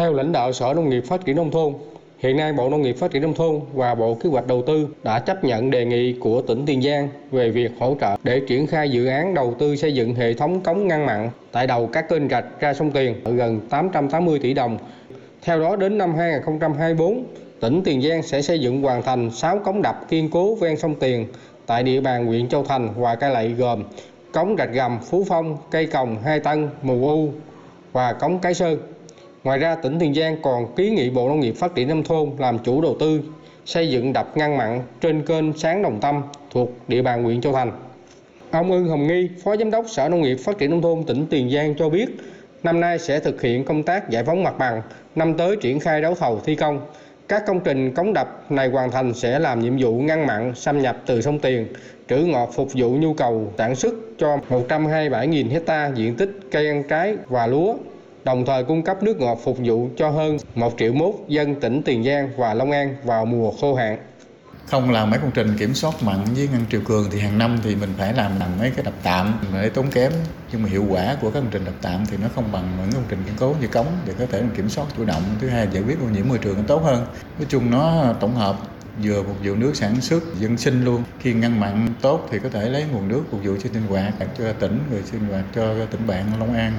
Theo lãnh đạo Sở Nông nghiệp Phát triển Nông thôn, hiện nay Bộ Nông nghiệp Phát triển Nông thôn và Bộ Kế hoạch Đầu tư đã chấp nhận đề nghị của tỉnh Tiền Giang về việc hỗ trợ để triển khai dự án đầu tư xây dựng hệ thống cống ngăn mặn tại đầu các kênh rạch ra sông Tiền gần 880 tỷ đồng. Theo đó đến năm 2024, tỉnh Tiền Giang sẽ xây dựng hoàn thành 6 cống đập kiên cố ven sông Tiền tại địa bàn huyện Châu Thành và Cai Lậy gồm cống rạch gầm Phú Phong, cây còng Hai Tân, Mù U và cống Cái Sơn. Ngoài ra, tỉnh Tiền Giang còn ký nghị Bộ Nông nghiệp Phát triển Nông thôn làm chủ đầu tư xây dựng đập ngăn mặn trên kênh Sáng Đồng Tâm thuộc địa bàn huyện Châu Thành. Ông Ưng Hồng Nghi, Phó Giám đốc Sở Nông nghiệp Phát triển Nông thôn tỉnh Tiền Giang cho biết, năm nay sẽ thực hiện công tác giải phóng mặt bằng, năm tới triển khai đấu thầu thi công. Các công trình cống đập này hoàn thành sẽ làm nhiệm vụ ngăn mặn xâm nhập từ sông Tiền, trữ ngọt phục vụ nhu cầu sản xuất cho 127.000 hecta diện tích cây ăn trái và lúa, đồng thời cung cấp nước ngọt phục vụ cho hơn 1 triệu mốt dân tỉnh Tiền Giang và Long An vào mùa khô hạn. Không làm mấy công trình kiểm soát mặn với ngăn triều cường thì hàng năm thì mình phải làm bằng mấy cái đập tạm, để tốn kém. Nhưng mà hiệu quả của các công trình đập tạm thì nó không bằng những công trình kiên cố như cống, để có thể kiểm soát chủ động. Thứ hai, giải quyết ô nhiễm môi trường nó tốt hơn. Nói chung nó tổng hợp, vừa phục vụ nước sản xuất, dân sinh luôn. Khi ngăn mặn tốt thì có thể lấy nguồn nước phục vụ cho sinh hoạt, cho tỉnh, rồi sinh hoạt cho tỉnh bạn Long An.